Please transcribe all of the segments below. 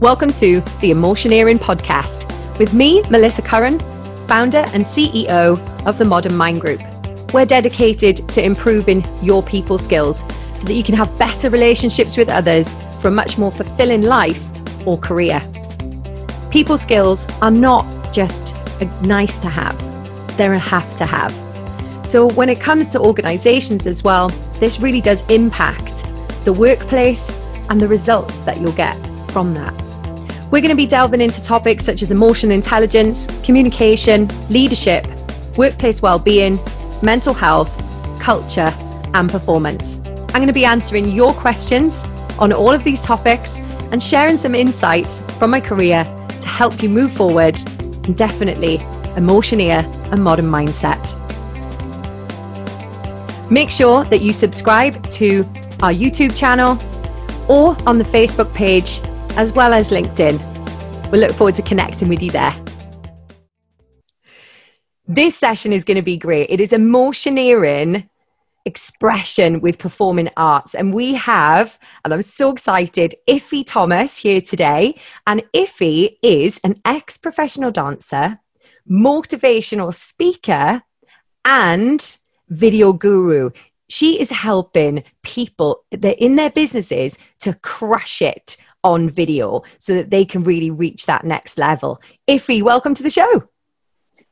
Welcome to the Emotioneering Podcast with me, Melissa Curran, founder and CEO of the Modern Mind Group. We're dedicated to improving your people skills so that you can have better relationships with others for a much more fulfilling life or career. People skills are not just a nice to have, they're a have to have. So when it comes to organizations as well, this really does impact the workplace and the results that you'll get from that. We're going to be delving into topics such as emotional intelligence, communication, leadership, workplace well-being, mental health, culture, and performance. I'm going to be answering your questions on all of these topics and sharing some insights from my career to help you move forward and definitely emotioneer a modern mindset. Make sure that you subscribe to our YouTube channel or on the Facebook page as well as LinkedIn. We look forward to connecting with you there. This session is going to be great. It is emotioneering expression with performing arts. And we have, and I'm so excited, Iffy Thomas here today. And Iffy is an ex professional dancer, motivational speaker, and video guru. She is helping people that in their businesses to crush it on video so that they can really reach that next level. Iffy, welcome to the show.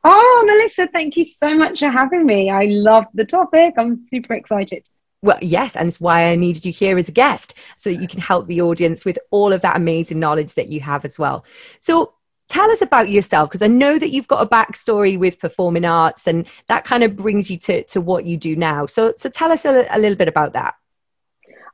Oh, Melissa, thank you so much for having me. I love the topic. I'm super excited. Well, yes, and it's why I needed you here as a guest so that you can help the audience with all of that amazing knowledge that you have as well. So, tell us about yourself because I know that you've got a backstory with performing arts and that kind of brings you to, to what you do now. So, so tell us a, a little bit about that.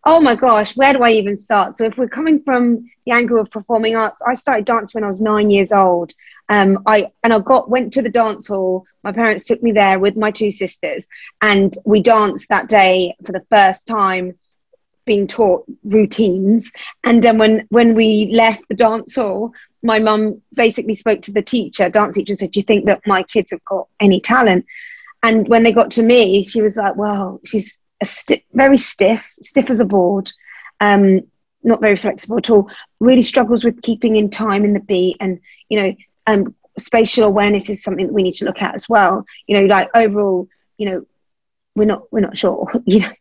Oh my gosh, where do I even start? So, if we're coming from the angle of performing arts, I started dancing when I was nine years old. Um, I and I got went to the dance hall. My parents took me there with my two sisters, and we danced that day for the first time being taught routines. And then when when we left the dance hall, my mum basically spoke to the teacher, dance teacher, and said, "Do you think that my kids have got any talent?" And when they got to me, she was like, "Well, she's sti- very stiff, stiff as a board." Um, not very flexible at all. Really struggles with keeping in time in the beat, and you know, um, spatial awareness is something that we need to look at as well. You know, like overall, you know, we're not we're not sure. You know,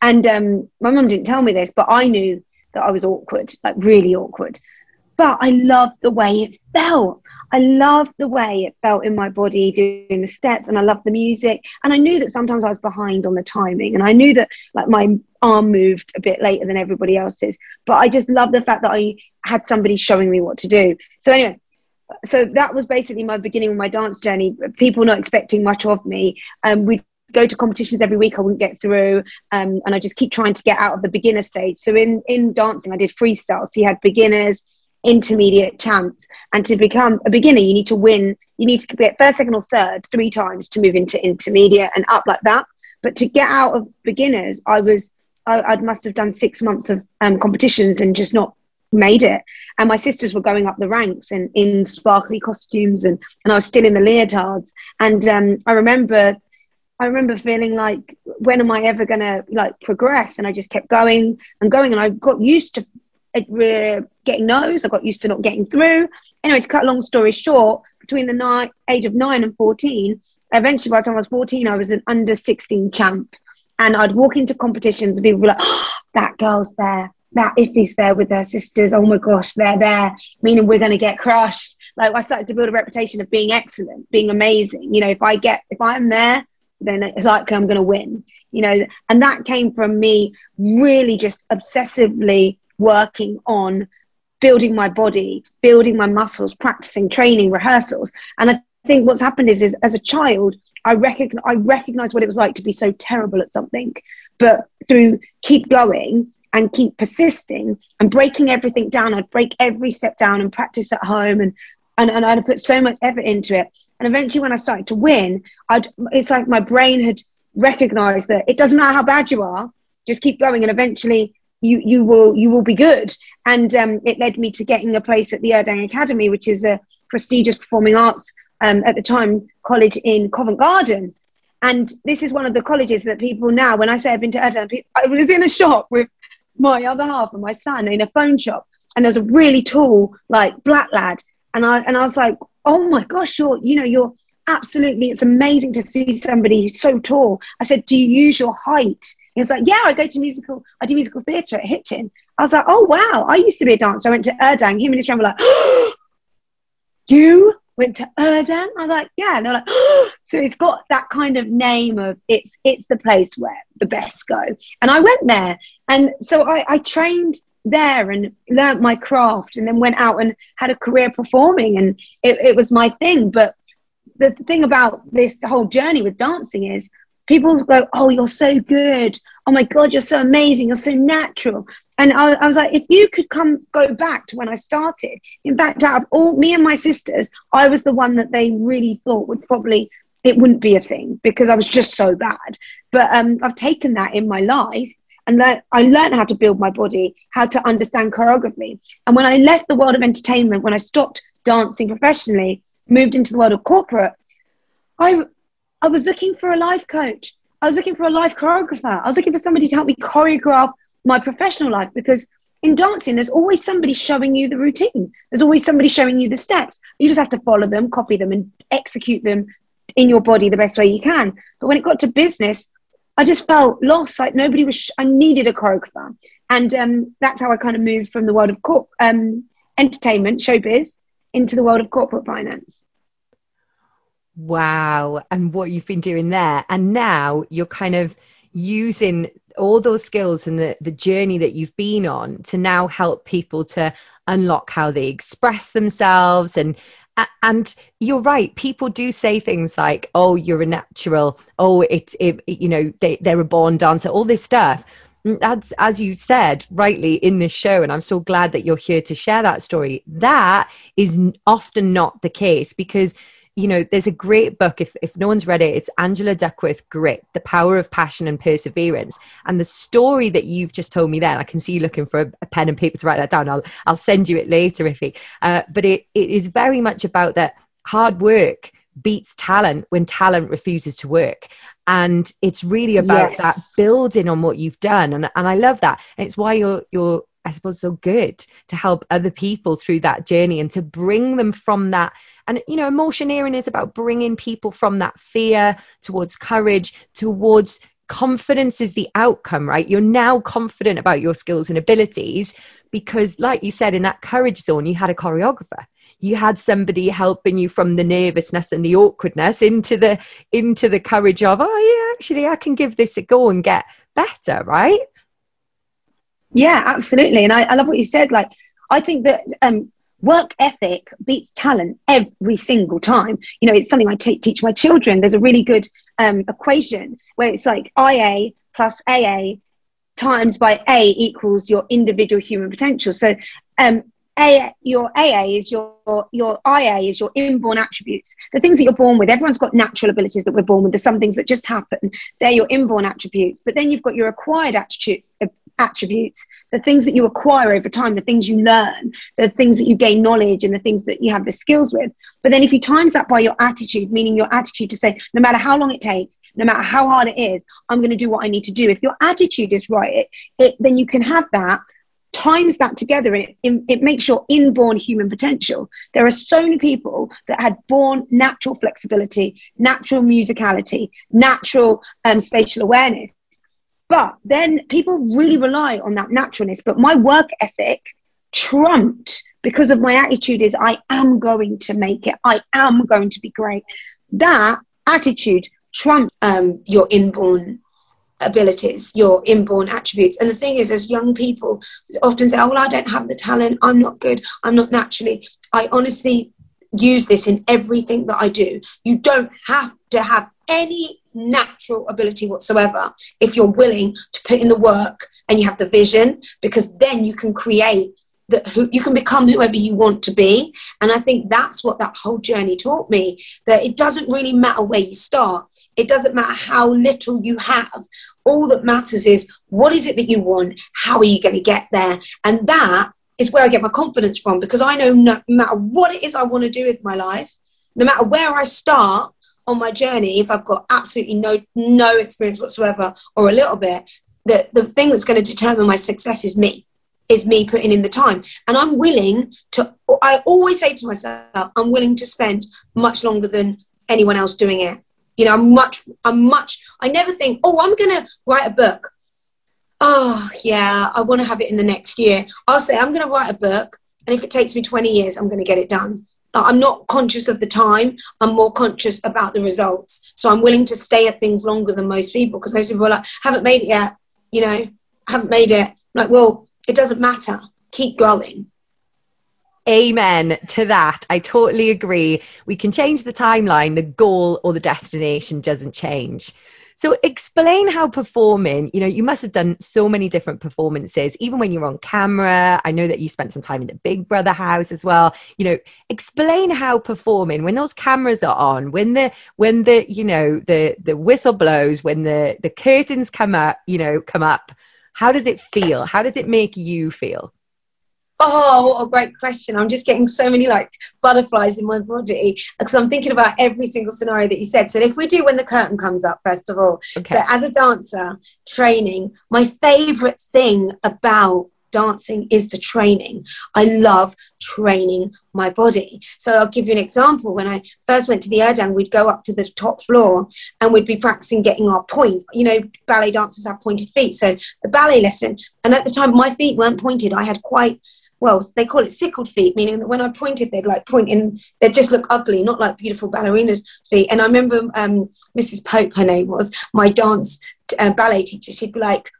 and um, my mum didn't tell me this, but I knew that I was awkward, like really awkward but I loved the way it felt. I loved the way it felt in my body doing the steps and I loved the music. And I knew that sometimes I was behind on the timing and I knew that like my arm moved a bit later than everybody else's. But I just loved the fact that I had somebody showing me what to do. So anyway, so that was basically my beginning of my dance journey. People not expecting much of me. Um, we'd go to competitions every week I wouldn't get through um, and I just keep trying to get out of the beginner stage. So in, in dancing I did freestyle. So you had beginners, intermediate chance. And to become a beginner, you need to win. You need to get first, second, or third three times to move into intermediate and up like that. But to get out of beginners, I was I, I must have done six months of um, competitions and just not made it. And my sisters were going up the ranks and in sparkly costumes, and, and I was still in the leotards. And um, I remember I remember feeling like, when am I ever gonna like progress? And I just kept going and going, and I got used to we're uh, getting no's. I got used to not getting through. Anyway, to cut a long story short, between the ni- age of nine and 14, eventually by the time I was 14, I was an under 16 champ. And I'd walk into competitions and people were like, oh, that girl's there. That Iffy's there with their sisters. Oh my gosh, they're there, meaning we're going to get crushed. Like I started to build a reputation of being excellent, being amazing. You know, if I get, if I'm there, then it's likely I'm going to win. You know, and that came from me really just obsessively working on building my body, building my muscles, practicing, training, rehearsals. And I think what's happened is, is as a child, I recognize, I recognize what it was like to be so terrible at something. But through keep going and keep persisting and breaking everything down, I'd break every step down and practice at home and, and, and I'd put so much effort into it. And eventually when I started to win, I'd, it's like my brain had recognized that it doesn't matter how bad you are, just keep going. And eventually you you will you will be good. And um, it led me to getting a place at the Urdang Academy, which is a prestigious performing arts um, at the time college in Covent Garden. And this is one of the colleges that people now, when I say I've been to Erdang, I was in a shop with my other half and my son in a phone shop. and there's a really tall, like black lad. And I, and I was like, oh my gosh, you're, you know, you're absolutely, it's amazing to see somebody so tall. I said, do you use your height? He was like, yeah, I go to musical, I do musical theatre at Hitchin. I was like, oh wow, I used to be a dancer. I went to Urdang. Him and his friend were like, oh, you went to Urdang? I was like, yeah. And they're like, oh. so it's got that kind of name of it's it's the place where the best go. And I went there, and so I, I trained there and learnt my craft, and then went out and had a career performing, and it, it was my thing. But the thing about this whole journey with dancing is people go, oh, you're so good. Oh my God, you're so amazing. You're so natural. And I, I, was like, if you could come go back to when I started, in fact, out of all me and my sisters, I was the one that they really thought would probably it wouldn't be a thing because I was just so bad. But um, I've taken that in my life and I learned how to build my body, how to understand choreography. And when I left the world of entertainment, when I stopped dancing professionally, moved into the world of corporate, I I was looking for a life coach. I was looking for a life choreographer. I was looking for somebody to help me choreograph my professional life because in dancing, there's always somebody showing you the routine. There's always somebody showing you the steps. You just have to follow them, copy them, and execute them in your body the best way you can. But when it got to business, I just felt lost. Like nobody was. Sh- I needed a choreographer, and um, that's how I kind of moved from the world of um, entertainment, showbiz, into the world of corporate finance. Wow, and what you've been doing there, and now you're kind of using all those skills and the, the journey that you've been on to now help people to unlock how they express themselves. And and you're right people do say things like oh you're a natural. Oh it's it, you know they, they're a born dancer all this stuff. Mm, as as you said rightly in this show and i'm so glad that you're here to share that story. That is often not the case because you know, there's a great book. If, if no one's read it, it's Angela Duckworth Grit, The Power of Passion and Perseverance. And the story that you've just told me there, I can see you looking for a, a pen and paper to write that down. I'll, I'll send you it later, Iffy. Uh, but it, it is very much about that hard work beats talent when talent refuses to work and it's really about yes. that building on what you've done and, and i love that and it's why you're you're i suppose so good to help other people through that journey and to bring them from that and, you know, emotioneering is about bringing people from that fear towards courage, towards confidence is the outcome, right? You're now confident about your skills and abilities because, like you said, in that courage zone, you had a choreographer. You had somebody helping you from the nervousness and the awkwardness into the into the courage of, oh yeah, actually I can give this a go and get better, right? Yeah, absolutely. And I, I love what you said. Like I think that um, work ethic beats talent every single time. You know, it's something I t- teach my children. There's a really good um, equation where it's like IA plus AA times by A equals your individual human potential. So, um, a, your AA is your your IA is your inborn attributes, the things that you're born with. Everyone's got natural abilities that we're born with. There's some things that just happen. They're your inborn attributes. But then you've got your acquired attitude, attributes, the things that you acquire over time, the things you learn, the things that you gain knowledge and the things that you have the skills with. But then if you times that by your attitude, meaning your attitude to say, no matter how long it takes, no matter how hard it is, I'm going to do what I need to do. If your attitude is right, it, it, then you can have that times that together and it, it, makes your inborn human potential. There are so many people that had born natural flexibility, natural musicality, natural um, spatial awareness, but then people really rely on that naturalness. But my work ethic trumped because of my attitude is I am going to make it. I am going to be great. That attitude trumps um, your inborn abilities, your inborn attributes. And the thing is, as young people often say, oh, well, I don't have the talent. I'm not good. I'm not naturally. I honestly use this in everything that I do. You don't have to have any natural ability whatsoever if you're willing to put in the work and you have the vision because then you can create that who you can become whoever you want to be. And i think that's what that whole journey taught me that it doesn't really matter where you start. It doesn't matter how little you have. All that matters is what is it that you want? How are you going to get there? And that is where i get my confidence from because i know no matter what it is i want to do with my life no matter where i start on my journey, if I've got absolutely no no experience whatsoever or a little bit, the the thing that's going to determine my success is me. is me putting in the time. And I'm willing to, I always say to myself, I'm willing to spend much longer than anyone else doing it. You know, I'm much, I'm much, I never think, oh, I'm going to write a book. Oh, yeah, I want to have it in the next year. I'll say, I'm going to write a book. And if it takes me 20 years, I'm going to get it done. I'm not conscious of the time. I'm more conscious about the results. So I'm willing to stay at things longer than most people because most people are like, haven't made it yet. You know, haven't made it. I'm like, well, it doesn't matter. Keep going. Amen to that. I totally agree. We can change the timeline, the goal or the destination doesn't change. So explain how performing, you know, you must have done so many different performances, even when you're on camera. I know that you spent some time in the Big Brother house as well. You know, explain how performing when those cameras are on, when the when the, you know, the the whistle blows, when the the curtains come up, you know, come up. How does it feel? How does it make you feel? Oh, what a great question. I'm just getting so many like butterflies in my body because I'm thinking about every single scenario that you said. So if we do when the curtain comes up, first of all. Okay. So as a dancer, training, my favorite thing about dancing is the training. I love training my body. So I'll give you an example. When I first went to the Urdang, we'd go up to the top floor and we'd be practicing getting our point. You know, ballet dancers have pointed feet. So the ballet lesson. And at the time, my feet weren't pointed. I had quite well, they call it sickled feet, meaning that when I pointed, they'd like point in, they'd just look ugly, not like beautiful ballerinas' feet. And I remember um, Mrs. Pope, her name was, my dance uh, ballet teacher, she'd be like,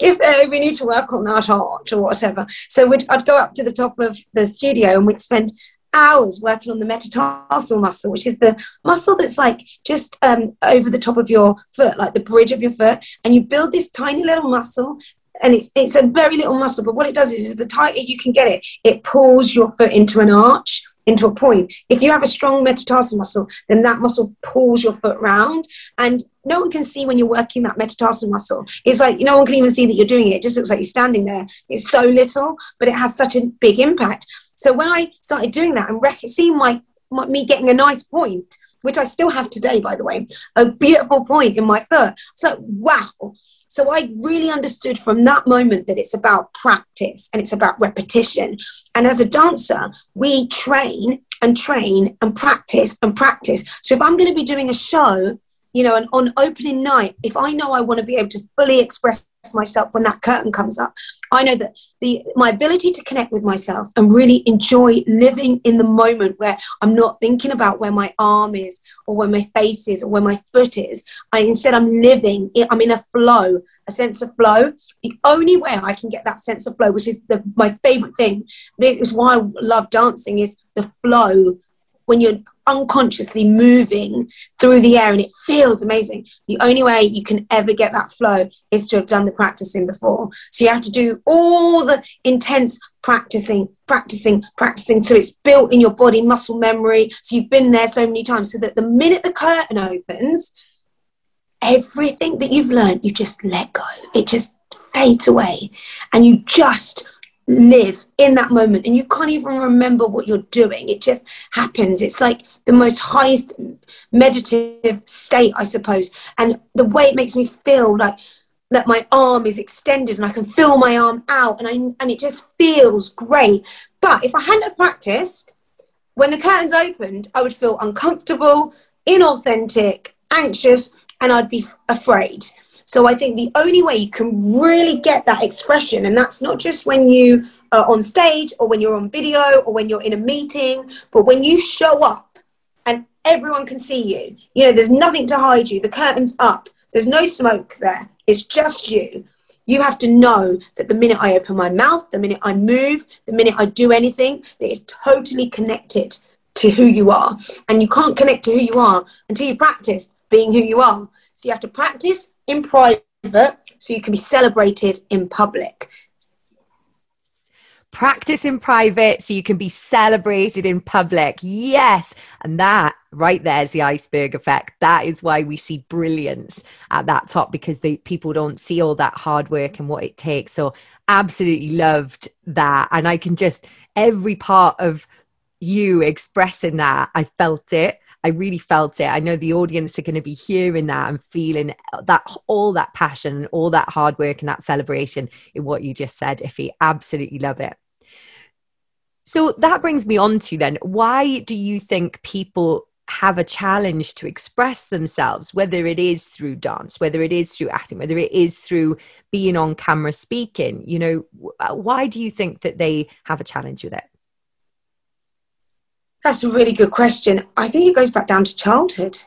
if uh, we need to work on that art or whatever. So I'd go up to the top of the studio and we'd spend hours working on the metatarsal muscle, which is the muscle that's like just um, over the top of your foot, like the bridge of your foot. And you build this tiny little muscle and it's it's a very little muscle, but what it does is, is the tighter you can get it, it pulls your foot into an arch, into a point. If you have a strong metatarsal muscle, then that muscle pulls your foot round, and no one can see when you're working that metatarsal muscle. It's like no one can even see that you're doing it. It just looks like you're standing there. It's so little, but it has such a big impact. So when I started doing that and rec- seeing my, my me getting a nice point, which I still have today, by the way, a beautiful point in my. It's like, wow, so I really understood from that moment that it's about practice and it's about repetition. And as a dancer, we train and train and practice and practice. So if I'm going to be doing a show, you know, and on opening night, if I know I want to be able to fully express myself when that curtain comes up. I know that the my ability to connect with myself and really enjoy living in the moment where I'm not thinking about where my arm is or where my face is or where my foot is. I instead I'm living. I'm in a flow, a sense of flow. The only way I can get that sense of flow, which is the, my favorite thing, this is why I love dancing, is the flow when you're unconsciously moving through the air and it feels amazing. The only way you can ever get that flow is to have done the practicing before. So you have to do all the intense practicing, practicing, practicing. So it's built in your body muscle memory. So you've been there so many times so that the minute the curtain opens, everything that you've learned, you just let go. It just fades away and you just live in that moment and you can't even remember what you're doing. It just happens. It's like the most highest meditative state i suppose. And the way it makes me feel like that my arm is extended and i can feel my arm out and i and it just feels great. But if i hadn't practiced when the curtains opened i would feel uncomfortable inauthentic anxious and i'd be afraid so I think the only way you can really get that expression, and that's not just when you are on stage or when you're on video or when you're in a meeting, but when you show up and everyone can see you. You know, there's nothing to hide you. The curtain's up. There's no smoke there. It's just you. You have to know that the minute I open my mouth, the minute I move, the minute I do anything, that it's totally connected to who you are. And you can't connect to who you are until you practice being who you are. So you have to practice in private so you can be celebrated in public. Practice in private so you can be celebrated in public. Yes. And that right there is the iceberg effect. That is why we see brilliance at that top because they, people don't see all that hard work and what it takes. So, absolutely loved that. And I can just, every part of you expressing that, I felt it I really felt it. I know the audience are going to be hearing that and feeling that all that passion, all that hard work and that celebration in what you just said, Iffy. Absolutely love it. So that brings me on to then, why do you think people have a challenge to express themselves, whether it is through dance, whether it is through acting, whether it is through being on camera speaking? You know, uh, why do you think that they have a challenge with it? That's a really good question. I think it goes back down to childhood.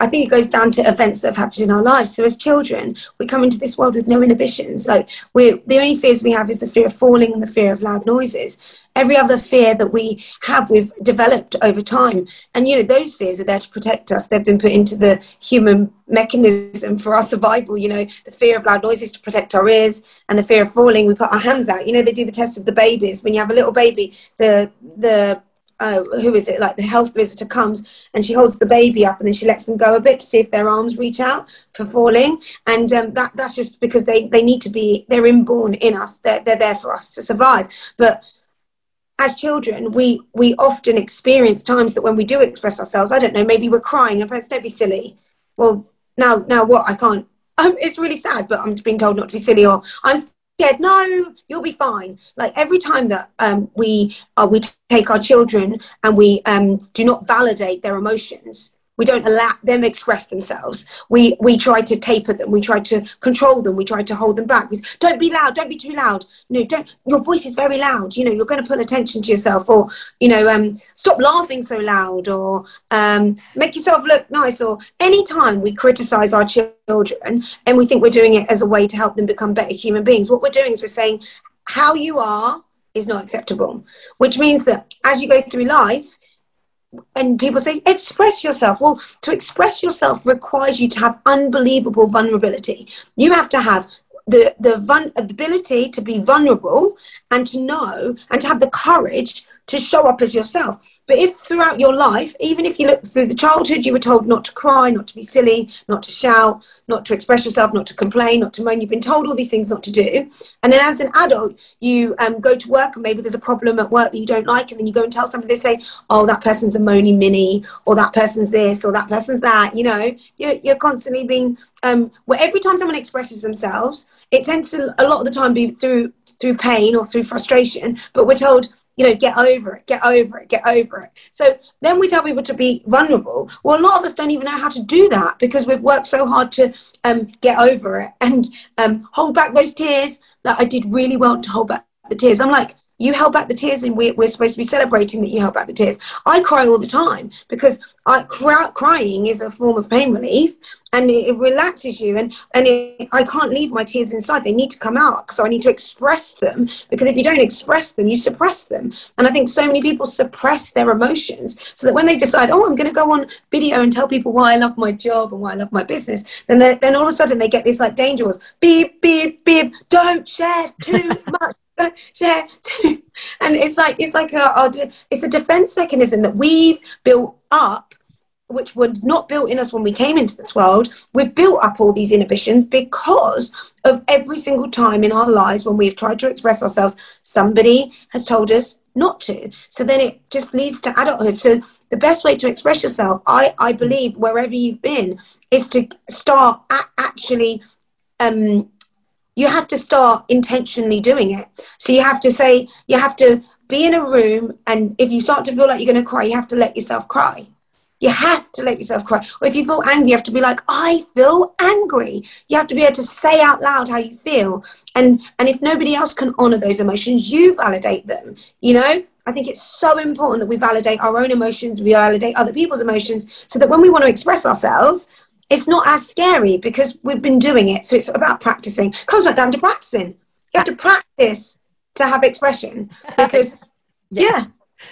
I think it goes down to events that have happened in our lives. So as children, we come into this world with no inhibitions. Like we the only fears we have is the fear of falling and the fear of loud noises. Every other fear that we have, we've developed over time. And you know, those fears are there to protect us. They've been put into the human mechanism for our survival. You know, the fear of loud noises to protect our ears, and the fear of falling, we put our hands out. You know, they do the test of the babies. When you have a little baby, the the uh, who is it like the health visitor comes and she holds the baby up and then she lets them go a bit to see if their arms reach out for falling. And um, that that's just because they they need to be they're inborn in us. They're, they're there for us to survive. But as children we we often experience times that when we do express ourselves i don't know maybe we're crying and parents don't be silly. Well now now what? I can't. Um, it's really sad but i'm being told not to be silly or i'm scared. No, you'll be fine. Like every time that um, we uh, we take our children and we um, do not validate their emotions, we don't allow them express themselves. We we try to taper them. We try to control them. We try to hold them back. We don't be loud. Don't be too loud. No, don't. Your voice is very loud. You know, you're going to pull attention to yourself. Or you know, um, stop laughing so loud. Or um, make yourself look nice. Or anytime we criticize our children and we think we're doing it as a way to help them become better human beings, what we're doing is we're saying how you are is not acceptable. Which means that as you go through life and people say express yourself. Well to express yourself requires you to have unbelievable vulnerability. You have to have the the ability to be vulnerable and to know and to have the courage to show up as yourself but if throughout your life, even if you look through the childhood, you were told not to cry, not to be silly, not to shout, not to express yourself, not to complain, not to moan, you've been told all these things not to do. And then as an adult, you um, go to work and maybe there's a problem at work that you don't like, and then you go and tell somebody, they say, oh, that person's a moany mini, or that person's this, or that person's that. You know, you're, you're constantly being, um, where every time someone expresses themselves, it tends to a lot of the time be through through pain or through frustration, but we're told you know, get over it, get over it, get over it. So then we tell people to be vulnerable. Well, a lot of us don't even know how to do that because we've worked so hard to um, get over it and um, hold back those tears. That I did really well to hold back the tears. I'm like, you held back the tears and we're, we're supposed to be celebrating that you held back the tears. I cry all the time because I, cry, crying is a form of pain relief and it, it relaxes you and, and it, I can't leave my tears inside. They need to come out. So I need to express them because if you don't express them, you suppress them. And I think so many people suppress their emotions so that when they decide, oh, I'm going to go on video and tell people why I love my job and why I love my business, then then all of a sudden they get this like danger was beep, beep, beep, don't share too much share. And it's like it's like a, a it's a defense mechanism that we've built up which were not built in us when we came into this world, we've built up all these inhibitions because of every single time in our lives when we've tried to express ourselves, somebody has told us not to. So then it just leads to adulthood. So the best way to express yourself, I, I believe, wherever you've been, is to start actually um, you have to start intentionally doing it. So you have to say, you have to be in a room, and if you start to feel like you're going to cry, you have to let yourself cry. You have to let yourself cry. Or if you feel angry, you have to be like, I feel angry. You have to be able to say out loud how you feel. And and if nobody else can honor those emotions, you validate them. You know? I think it's so important that we validate our own emotions, we validate other people's emotions, so that when we want to express ourselves, it's not as scary because we've been doing it. So it's about practicing. It comes back down to practicing. You have to uh, practice to have expression because, yeah. yeah.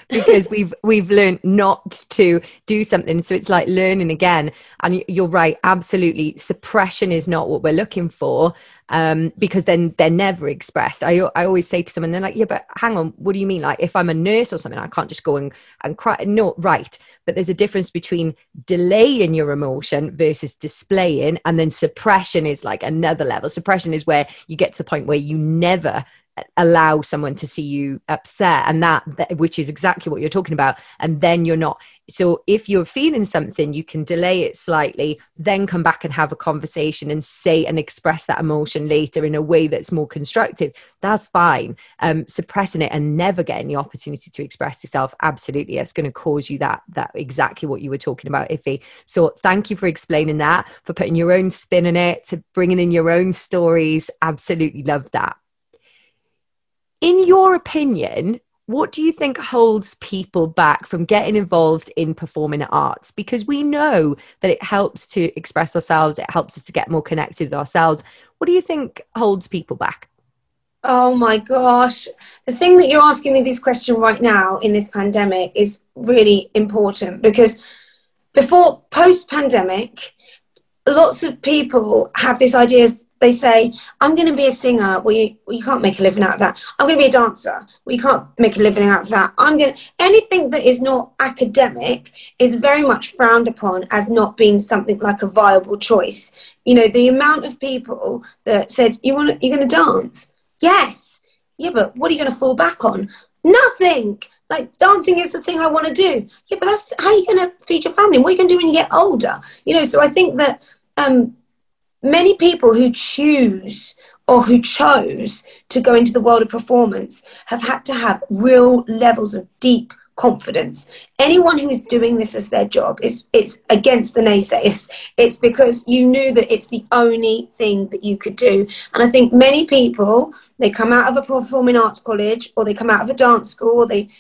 Because we've we've learned not to do something. So it's like learning again. And you're right absolutely suppression is not what we're looking for um, because then they're never expressed. I, I always say to someone they're like yeah but hang on what do you mean? Like if i'm a nurse or something i can't just go and, and cry. No right. But there's a difference between delaying your emotion versus displaying and then suppression is like another level. Suppression is where you get to the point where you never allow someone to see you upset and that, which is exactly what you're talking about and then you're not. So if you're feeling something you can delay it slightly then come back and have a conversation and say and express that emotion later in a way that's more constructive. That's fine. Um, suppressing it and never getting the opportunity to express yourself absolutely it's going to cause you that that exactly what you were talking about Iffy. So thank you for explaining that for putting your own spin in it to bringing in your own stories. Absolutely love that in your opinion what do you think holds people back from getting involved in performing arts? Because we know that it helps to express ourselves, it helps us to get more connected with ourselves. What do you think holds people back? Oh my gosh. The thing that you're asking me this question right now in this pandemic is really important because before post pandemic, lots of people have this idea they say, I'm going to be a singer. Well you, well, you can't make a living out of that. I'm going to be a dancer. Well, can't make a living out of that. I'm going anything that is not academic is very much frowned upon as not being something like a viable choice. You know, the amount of people that said, you want, you're going to dance? Yes. Yeah, but what are you going to fall back on? Nothing. Like dancing is the thing I want to do. Yeah, but that's how are you going to feed your family? What are you going to do when you get older? You know, so I think that um, many people who choose or who chose to go into the world of performance have had to have real levels of deep confidence. Anyone who is doing this as their job is it's against the naysayers. It's because you knew that it's the only thing that you could do. And I think many people they come out of a performing arts college or they come out of a dance school or they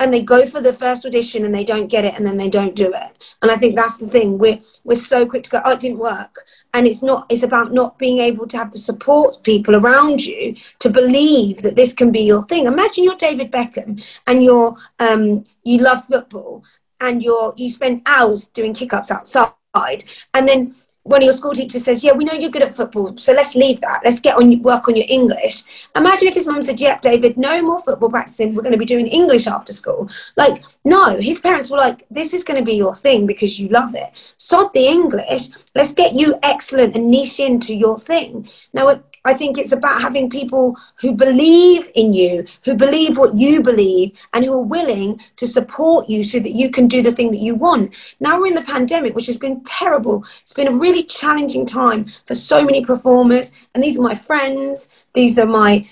and they go for the first audition and they don't get it and then they don't do it. And I think that's the thing. We're we're so quick to go, oh, it didn't work. And it's not it's about not being able to have the support people around you to believe that this can be your thing. Imagine you're David Beckham and you're um you love football and you're you spend hours doing kick-ups outside and then one of your school teachers says, "Yeah, we know you're good at football, so let's leave that. Let's get on work on your English." Imagine if his mum said, "Yep, David, no more football practicing. We're going to be doing English after school." Like, no, his parents were like, "This is going to be your thing because you love it. Sod the English. Let's get you excellent and niche into your thing." Now, I think it's about having people who believe in you, who believe what you believe, and who are willing to support you so that you can do the thing that you want. Now we're in the pandemic, which has been terrible. It's been a really challenging time for so many performers, and these are my friends, these are my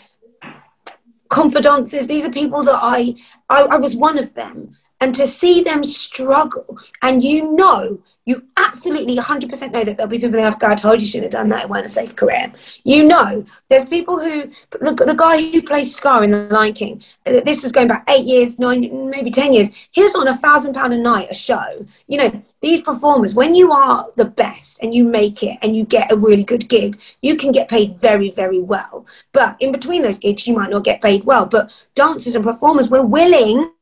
confidences, these are people that I, I, I was one of them. And to see them struggle, and you know you absolutely 100% know that there'll be people that go, I told you shouldn't have done that. It weren't a safe career. You know, there's people who, the, the guy who plays Scar in The Lion King, uh, this was going back eight years, nine, maybe 10 years. He was on a thousand pound a night a show. You know, these performers, when you are the best and you make it and you get a really good gig, you can get paid very, very well. But in between those gigs, you might not get paid well. But dancers and performers, we're willing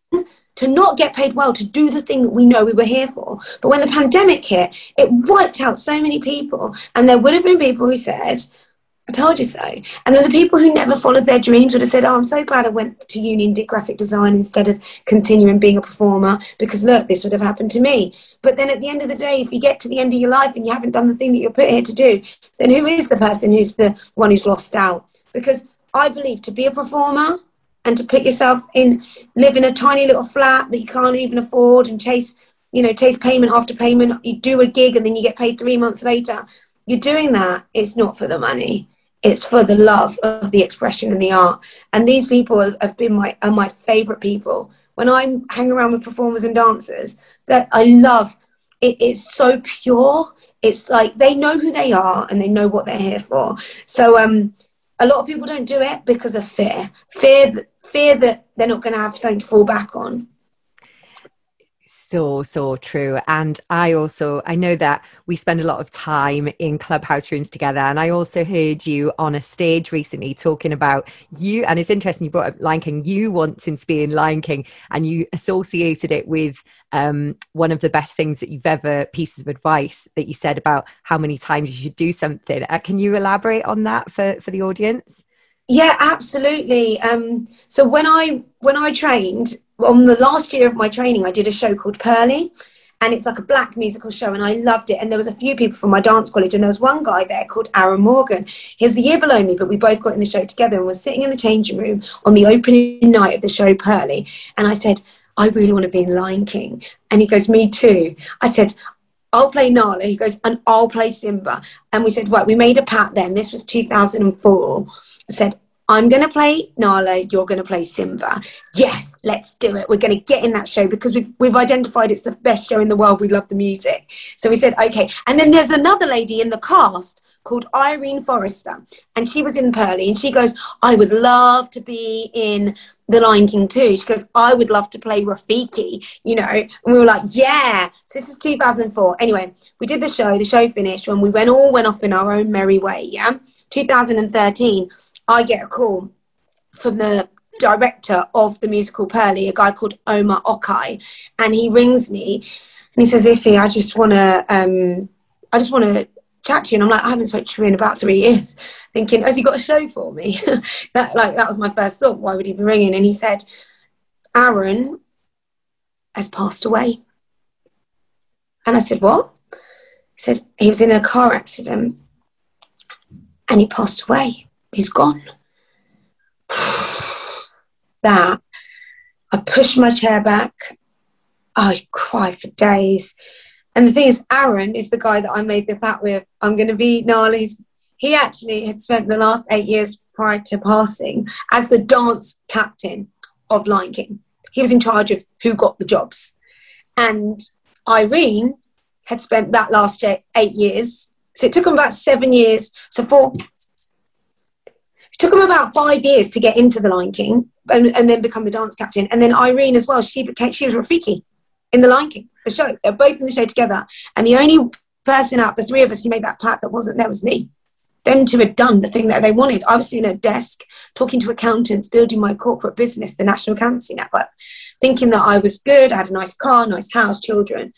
to not get paid well to do the thing that we know we were here for. But when the pandemic hit, it wiped out so many people. And there would have been people who said, I told you so. And then the people who never followed their dreams would have said, Oh, I'm so glad I went to uni and did graphic design instead of continuing being a performer because look, this would have happened to me. But then at the end of the day, if you get to the end of your life and you haven't done the thing that you're put here to do, then who is the person who's the one who's lost out? Because I believe to be a performer, and to put yourself in live in a tiny little flat that you can't even afford and chase you know chase payment after payment. You do a gig and then you get paid three months later. You're doing that. It's not for the money. It's for the love of the expression and the art. And these people have been my are my favorite people. When i hang around with performers and dancers that i love it is so pure. It's like they know who they are and they know what they're here for. So um a lot of people don't do it because of fear. Fear that fear that they're not going to have something to fall back on so so true. And i also i know that we spend a lot of time in clubhouse rooms together and i also heard you on a stage recently talking about you and it's interesting you brought up lion king. You once since being lion king and you associated it with um, one of the best things that you've ever pieces of advice that you said about how many times you should do something. Uh, can you elaborate on that for for the audience? Yeah absolutely. Um, so when i when i trained on the last year of my training, I did a show called Pearly. and it's like a black musical show and I loved it. And there was a few people from my dance college and there was one guy there called Aaron Morgan. He's the year below me but we both got in the show together and was sitting in the changing room on the opening night of the show Purley and I said I really want to be in Lion King. And he goes me too. I said I'll play Nala. He goes and I'll play Simba. And we said right we made a pact then. This was 2004 I said I'm going to play Nala, you're going to play Simba. Yes, let's do it. We're going to get in that show because we've, we've identified it's the best show in the world. We love the music. So we said, okay. And then there's another lady in the cast called Irene Forrester, and she was in Pearly, and she goes, I would love to be in The Lion King too. She goes, I would love to play Rafiki, you know. And we were like, yeah. So this is 2004. Anyway, we did the show. The show finished, and we went all went off in our own merry way. Yeah. 2013 I get a call from the director of the musical Purley, a guy called Omar Okai, and he rings me and he says, Iffy, I just want to, um, I just want to chat to you. And I'm like, I haven't spoken to you in about three years. Thinking, has he got a show for me? that like that was my first thought. Why would he be ringing? And he said, Aaron has passed away. And I said, what? He said he was in a car accident and he passed away he's gone. that I push my chair back. I cry for days. And the thing is, Aaron is the guy that I made the pact with. I'm going to be Nala's. He actually had spent the last eight years prior to passing as the dance captain of Lion King. He was in charge of who got the jobs. And Irene had spent that last eight years. So it took him about seven years. So for took him about five years to get into the Lion King and, and, then become the dance captain. And then Irene as well, she became she was Rafiki in the Lion King, the show. They're both in the show together. And the only person out the three of us who made that part that wasn't there was me. Them two had done the thing that they wanted. I was sitting at a desk talking to accountants, building my corporate business, the National Accountancy Network, thinking that I was good, I had a nice car, nice house, children.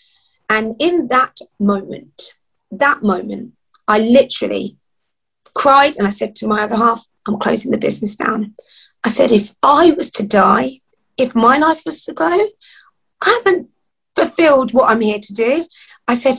And in that moment, that moment, I literally cried and I said to my other half, I'm closing the business down. I said, if I was to die, if my life was to go, I haven't fulfilled what I'm here to do. I said,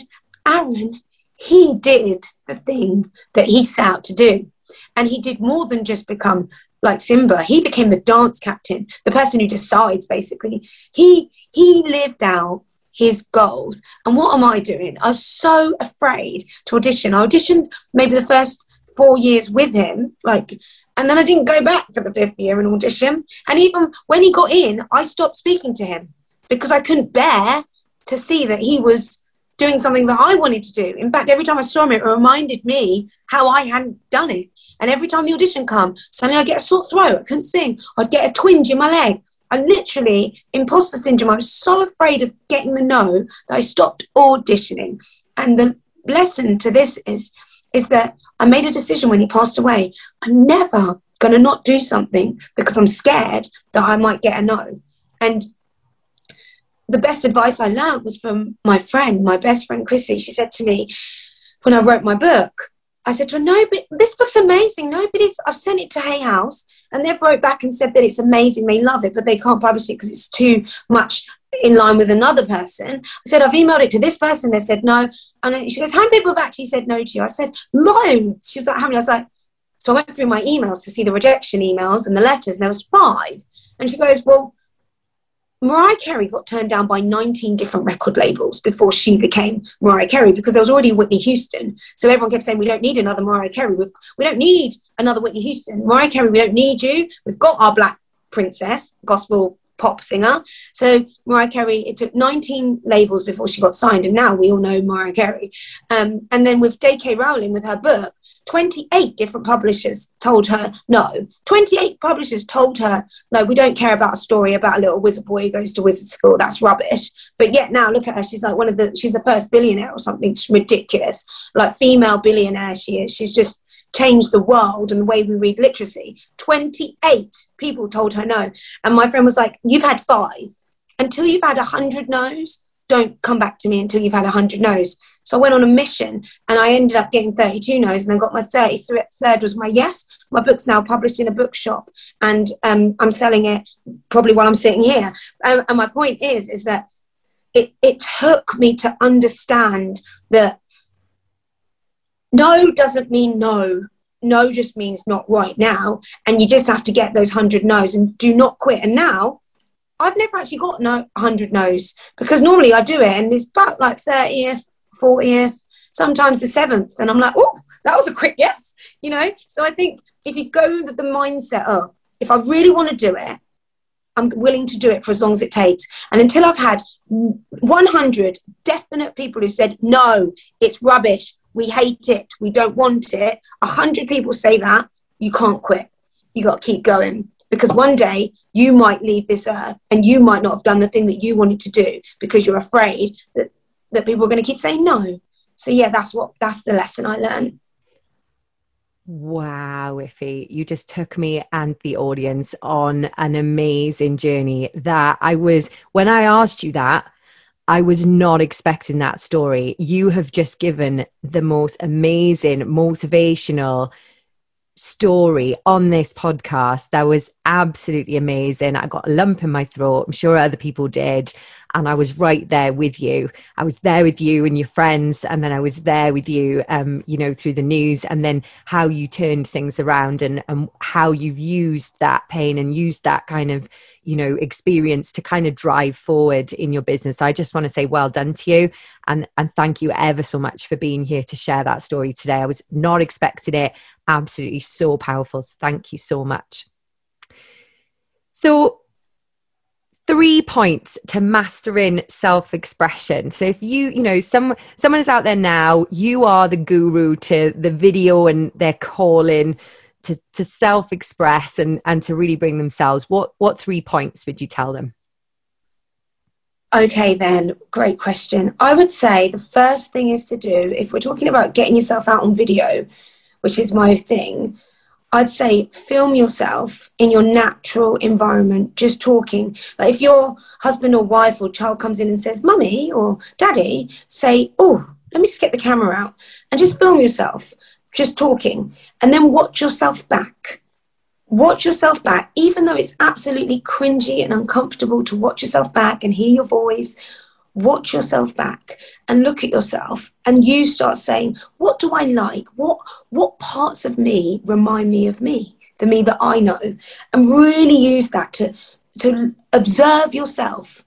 Aaron, he did the thing that he set out to do. And he did more than just become like Simba. He became the dance captain, the person who decides basically. He he lived out his goals. And what am I doing? I was so afraid to audition. I auditioned maybe the first four years with him, like, and then I didn't go back for the fifth year and audition. And even when he got in, I stopped speaking to him because I couldn't bear to see that he was doing something that I wanted to do. In fact, every time I saw him, it reminded me how I hadn't done it. And every time the audition come, suddenly I get a sore throat. I couldn't sing. I'd get a twinge in my leg. I literally, imposter syndrome, I was so afraid of getting the no that I stopped auditioning. And the lesson to this is is that I made a decision when he passed away. I'm never going to not do something because I'm scared that I might get a no. And the best advice I learned was from my friend, my best friend Chrissy. She said to me when I wrote my book, I said to her, no, but this book's amazing. Nobody's, I've sent it to Hay House and they've wrote back and said that it's amazing. They love it, but they can't publish it because it's too much in line with another person. I said, I've emailed it to this person. They said no. And she goes, how many people have actually said no to you? I said, loads. She was like, how many? I was like, so I went through my emails to see the rejection emails and the letters, and there was five. And she goes, well, Mariah Carey got turned down by 19 different record labels before she became Mariah Carey because there was already Whitney Houston. So everyone kept saying, we don't need another Mariah Carey. We've, we don't need another Whitney Houston. Mariah Carey, we don't need you. We've got our black princess, gospel pop singer. So Mariah Carey, it took 19 labels before she got signed, and now we all know Mariah Carey. Um, and then with J.K. Rowling with her book, 28 different publishers told her no. 28 publishers told her, no, we don't care about a story about a little wizard boy who goes to wizard school. That's rubbish. But yet now look at her. She's like one of the, she's the first billionaire or something. It's ridiculous. Like female billionaire she is. She's just changed the world and the way we read literacy. 28 people told her no. And my friend was like, you've had five. Until you've had 100 no's, don't come back to me until you've had 100 no's. So I went on a mission and I ended up getting 32 no's and then got my 33rd was my yes. My book's now published in a bookshop and um, I'm selling it probably while I'm sitting here. Um, and my point is, is that it, it took me to understand that no doesn't mean no. No just means not right now. And you just have to get those 100 no's and do not quit. And now I've never actually got no 100 no's because normally I do it and it's about like 30th, 40th, sometimes the 7th. And I'm like, oh, that was a quick yes, you know? So I think if you go with the mindset of, if I really want to do it, I'm willing to do it for as long as it takes. And until I've had 100 definite people who said, no, it's rubbish, we hate it, we don't want it, a 100 people say that, you can't quit. You got to keep going because one day you might leave this earth and you might not have done the thing that you wanted to do because you're afraid that, that people are going to keep saying no. So yeah, that's what that's the lesson I learned. Wow, Iffy, you just took me and the audience on an amazing journey that I was, when I asked you that, I was not expecting that story. You have just given the most amazing, motivational story on this podcast that was absolutely amazing. I got a lump in my throat. I'm sure other people did and I was right there with you. I was there with you and your friends, and then I was there with you, um, you know, through the news, and then how you turned things around and, and how you've used that pain and used that kind of, you know, experience to kind of drive forward in your business. I just want to say well done to you, and and thank you ever so much for being here to share that story today. I was not expecting it. Absolutely so powerful. So thank you so much. So three points to mastering self-expression. So if you you know some someone is out there now you are the guru to the video and they're calling to to self-express and and to really bring themselves. What what three points would you tell them? Okay then. Great question. I would say the first thing is to do if we're talking about getting yourself out on video which is my thing I'd say film yourself in your natural environment, just talking. Like if your husband or wife or child comes in and says, Mummy or Daddy, say, Oh, let me just get the camera out and just film yourself, just talking. And then watch yourself back. Watch yourself back, even though it's absolutely cringy and uncomfortable to watch yourself back and hear your voice watch yourself back and look at yourself and you start saying what do i like? What what parts of me remind me of me the me that i know? And really use that to to observe yourself.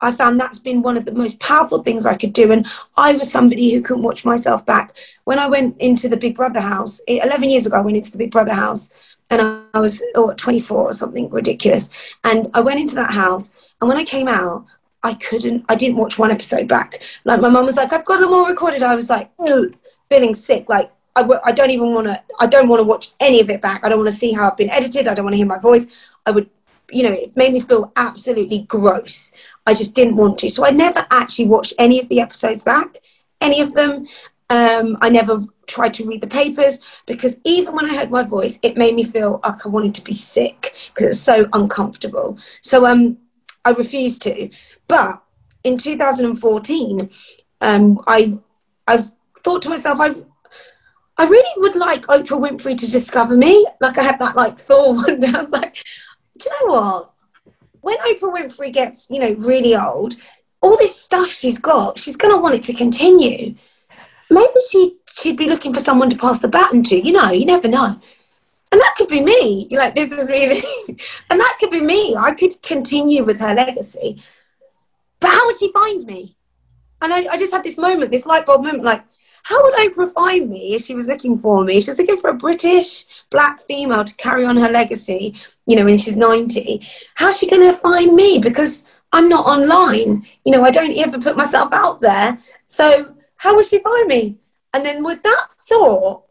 I found that's been one of the most powerful things i could do. And i was somebody who couldn't watch myself back. When i went into the big brother house 11 years ago i went into the big brother house and i was oh, 24 or something ridiculous. And i went into that house and when i came out I couldn't, I didn't watch one episode back. Like my mum was like, I've got them all recorded. I was like, feeling sick. Like I w- I don't even want to, I don't want to watch any of it back. I don't want to see how I've been edited. I don't want to hear my voice. I would, you know, it made me feel absolutely gross. I just didn't want to. So I never actually watched any of the episodes back, any of them. Um, I never tried to read the papers because even when I heard my voice, it made me feel like I wanted to be sick because it's so uncomfortable. So um, I refused to. But in 2014, um, I I've thought to myself, I I really would like Oprah Winfrey to discover me. Like I had that like thought one day. I was like, do you know what? When Oprah Winfrey gets, you know, really old, all this stuff she's got, she's gonna want it to continue. Maybe she she'd be looking for someone to pass the baton to. You know, you never know. And that could be me. You're like, this is me. and that could be me. I could continue with her legacy. But how would she find me? And I, I just had this moment, this light bulb moment, like, how would Oprah find me if she was looking for me? She was looking for a British black female to carry on her legacy, you know, when she's 90. How's she going to find me? Because I'm not online. You know, I don't ever put myself out there. So how would she find me? And then with that thought,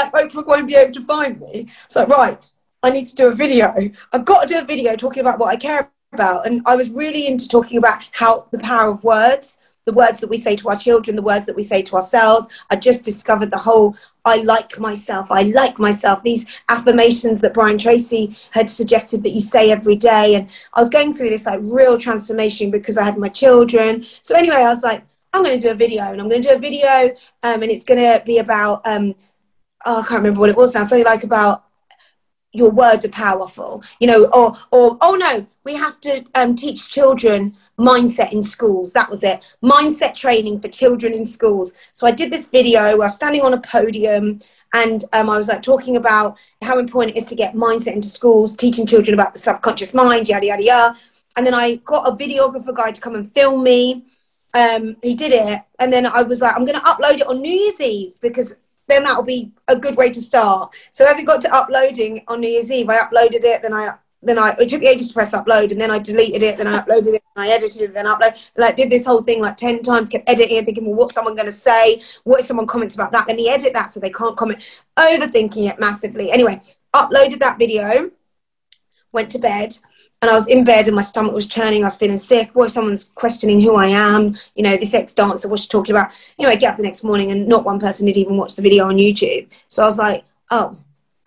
like Oprah won't be able to find me. So right, I need to do a video. I've got to do a video talking about what I care about. And I was really into talking about how the power of words, the words that we say to our children, the words that we say to ourselves. I just discovered the whole I like myself, I like myself, these affirmations that Brian Tracy had suggested that you say every day. And I was going through this like real transformation because I had my children. So anyway, I was like, I'm going to do a video and I'm going to do a video um, and it's going to be about, um, oh, I can't remember what it was now, something like about your words are powerful, you know, or or oh no, we have to um, teach children mindset in schools. That was it, mindset training for children in schools. So I did this video. I was standing on a podium and um, I was like talking about how important it is to get mindset into schools, teaching children about the subconscious mind, yada yada yada. And then I got a videographer guy to come and film me. Um, he did it, and then I was like, I'm going to upload it on New Year's Eve because then that'll be a good way to start. So as it got to uploading on New Year's Eve, I uploaded it, then I then I it took me ages to press upload, and then I deleted it, then I uploaded it, and I edited it, then I upload, like did this whole thing like ten times, kept editing and thinking, well, what's someone to say? What if someone comments about that? Let me edit that so they can't comment. Overthinking it massively. Anyway, uploaded that video, went to bed, and I was in bed and my stomach was churning. I was feeling sick. If someone's questioning who I am? You know, this ex dancer, what's she talking about? Anyway, I get up the next morning and not one person had even watched the video on YouTube. So I was like, oh,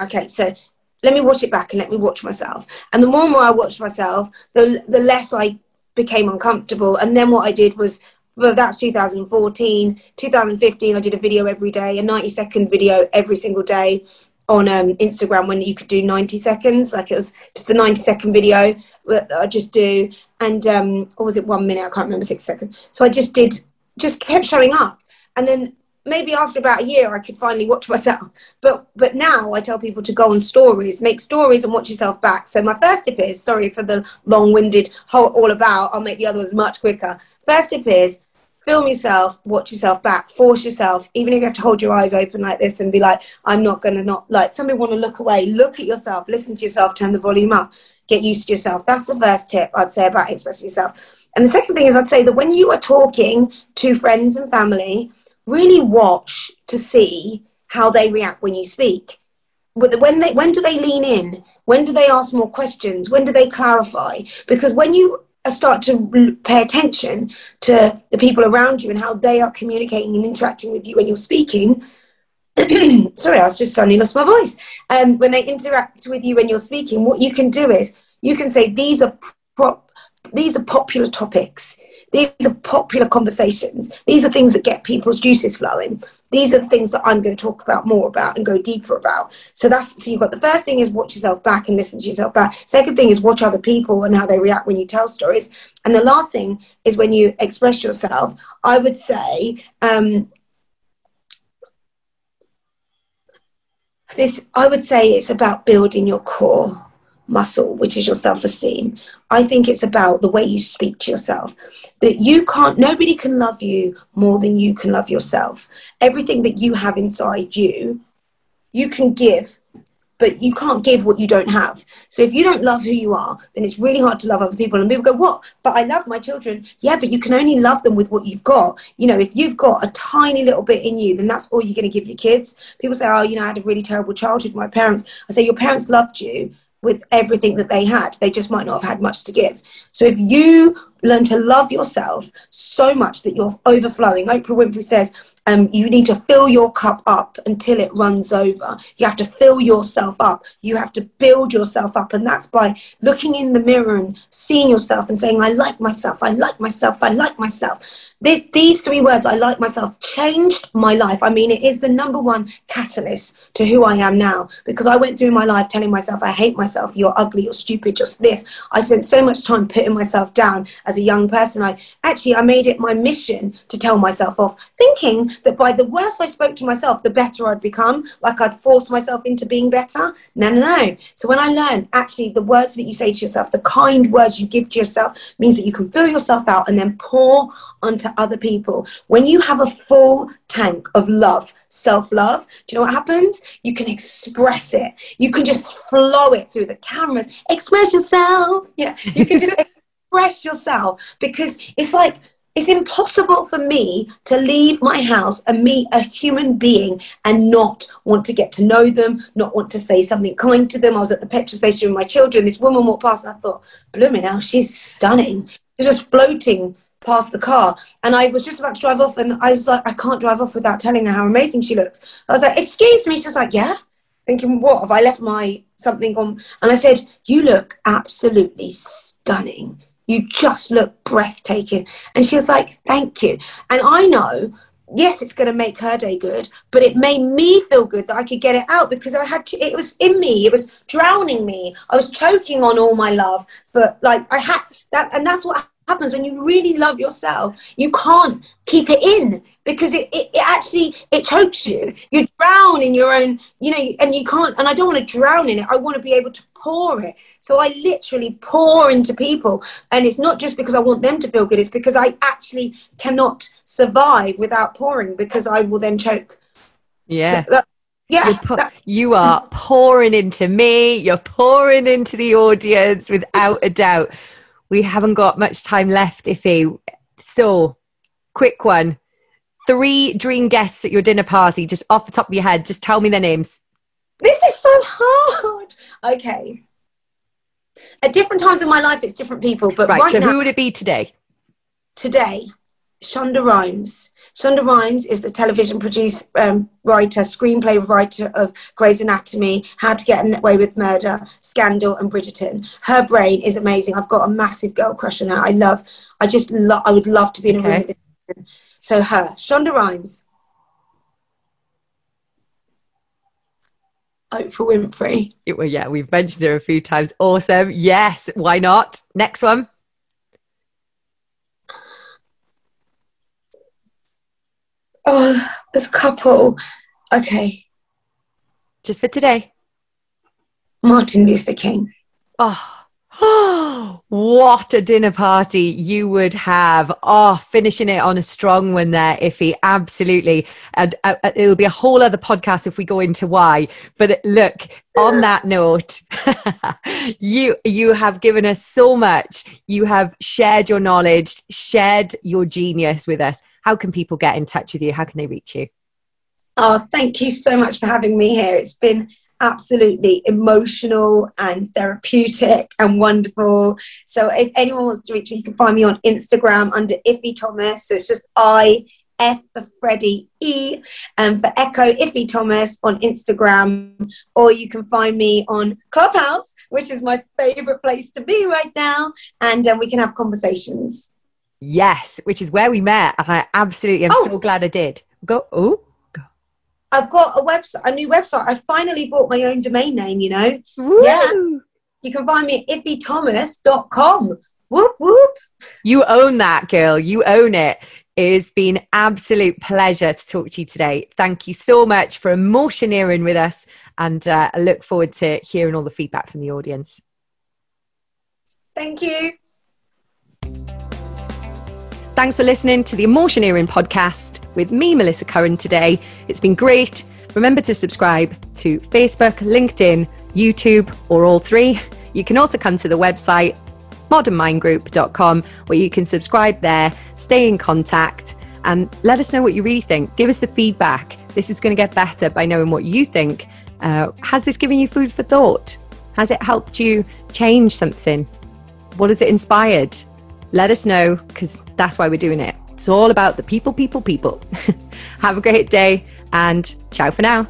okay, so let me watch it back and let me watch myself. And the more and more I watched myself, the the less I became uncomfortable. And then what I did was well, that's 2014. 2015, I did a video every day, a 90 second video every single day on um, Instagram when you could do 90 seconds. Like it was just the 90 second video that I just do. And, um, or was it one minute? I can't remember, six seconds. So I just did, just kept showing up. And then maybe after about a year, I could finally watch myself. But, but now I tell people to go on stories, make stories and watch yourself back. So my first tip is, sorry for the long winded whole all about, I'll make the other ones much quicker. First tip is film yourself, watch yourself back, force yourself, even if you have to hold your eyes open like this and be like, I'm not going to not, like, somebody want to look away, look at yourself, listen to yourself, turn the volume up, get used to yourself. That's the first tip I'd say about expressing yourself. And the second thing is, I'd say that when you are talking to friends and family, really watch to see how they react when you speak. When they, when do they lean in? When do they ask more questions? When do they clarify? Because when you start to pay attention to the people around you and how they are communicating and interacting with you when you're speaking. Sorry, I was just suddenly lost my voice. Um, when they interact with you when you're speaking, what you can do is you can say these are prop, these are popular topics. These are popular conversations. These are things that get people's juices flowing. These are the things that I'm going to talk about more about and go deeper about. So that's so you've got the first thing is watch yourself back and listen to yourself back. Second thing is watch other people and how they react when you tell stories. And the last thing is when you express yourself. I would say um, this. I would say it's about building your core muscle, which is your self esteem. I think it's about the way you speak to yourself. That you can't, nobody can love you more than you can love yourself. Everything that you have inside you, you can give, but you can't give what you don't have. So if you don't love who you are, then it's really hard to love other people. And people go, What? But I love my children. Yeah, but you can only love them with what you've got. You know, if you've got a tiny little bit in you, then that's all you're going to give your kids. People say, Oh, you know, I had a really terrible childhood with my parents. I say, Your parents loved you with everything that they had. They just might not have had much to give. So if you learn to love yourself so much that you're overflowing, Oprah Winfrey says, um, you need to fill your cup up until it runs over. You have to fill yourself up. You have to build yourself up. And that's by looking in the mirror and seeing yourself and saying, I like myself, I like myself, I like myself. This, these three words, I like myself, changed my life. I mean, it is the number one catalyst to who I am now because I went through my life telling myself, I hate myself, you're ugly, you're stupid, just this. I spent so much time putting myself down as a young person. I actually, I made it my mission to tell myself off, thinking that by the worse I spoke to myself, the better I'd become, like I'd force myself into being better. No, no, no. So when I learned actually the words that you say to yourself, the kind words you give to yourself, means that you can fill yourself out and then pour onto other people. When you have a full tank of love, self love, do you know what happens? You can express it. You can just flow it through the cameras. Express yourself. Yeah, you can just express yourself because it's like it's impossible for me to leave my house and meet a human being and not want to get to know them, not want to say something kind to them. I was at the petrol station with my children. This woman walked past and I thought, blooming hell, she's stunning. She's just floating past the car and I was just about to drive off and I was like, I can't drive off without telling her how amazing she looks. I was like, excuse me. She was like, yeah. Thinking, what? Have I left my something on? And I said, you look absolutely stunning. You just look breathtaking. And she was like, thank you. And I know yes, it's going to make her day good, but it made me feel good that I could get it out because I had to, it was in me, it was drowning me. I was choking on all my love, but like I had that, and that's what happens when you really love yourself. You can't keep it in because it, it, it actually it chokes you. You drown in your own, you know, and you can't. And I don't want to drown in it. I want to be able to pour it. So I literally pour into people, and it's not just because I want them to feel good. It's because I actually cannot survive without pouring because I will then choke. Yeah. That, that, yeah, po- you are pouring into me. You're pouring into the audience without a doubt. We haven't got much time left, Iffy. So, quick one three dream guests at your dinner party, just off the top of your head, just tell me their names. This is so hard. Okay. At different times in my life, it's different people, but right, right so now, who would it be today? Today, Shonda Rhimes. Shonda Rhimes is the television producer, um, writer, screenplay writer of Grey's Anatomy, How to Get Away with Murder, Scandal, and Bridgerton. Her brain is amazing. I've got a massive girl crush on her. I love, I just love, I would love to be in a okay. room with this person. So her, Shonda Rhimes. Oprah Winfrey. It, well, yeah, we've mentioned her a few times. Awesome. Yes, why not? Next one. Oh, this couple. Okay. Just for today. Martin Luther King. Ah. Oh, what a dinner party you would have. Oh, finishing it on a strong one there, Iffy. Absolutely. And uh, uh, it'll be a whole other podcast if we go into why. But look, on that note, you you have given us so much. You have shared your knowledge, shared your genius with us. How can people get in touch with you? How can they reach you? Oh, thank you so much for having me here. It's been absolutely emotional and therapeutic and wonderful. So if anyone wants to reach me, you can find me on Instagram under Iffy Thomas. So it's just I F for Freddie E and for Echo Iffy Thomas on Instagram, or you can find me on Clubhouse, which is my favorite place to be right now, and um, we can have conversations. Yes, which is where we met, and I absolutely am oh. so glad I did. Go oh. I've got a website, a new website. I finally bought my own domain name, you know. Woo. Yeah. You can find me at iffythomas.com. Whoop whoop. You own that, girl. You own it. It's been an absolute pleasure to talk to you today. Thank you so much for emotioneering with us, and uh, I look forward to hearing all the feedback from the audience. Thank you. Thanks for listening to the Emotioneering podcast with me, Melissa Curran, today. It's been great. Remember to subscribe to Facebook, LinkedIn, YouTube, or all three. You can also come to the website modernmindgroup.com where you can subscribe there, stay in contact, and let us know what you really think. Give us the feedback. This is going to get better by knowing what you think. Uh, has this given you food for thought? Has it helped you change something? What has it inspired? Let us know because that's why we're doing it. It's all about the people, people, people. Have a great day and ciao for now.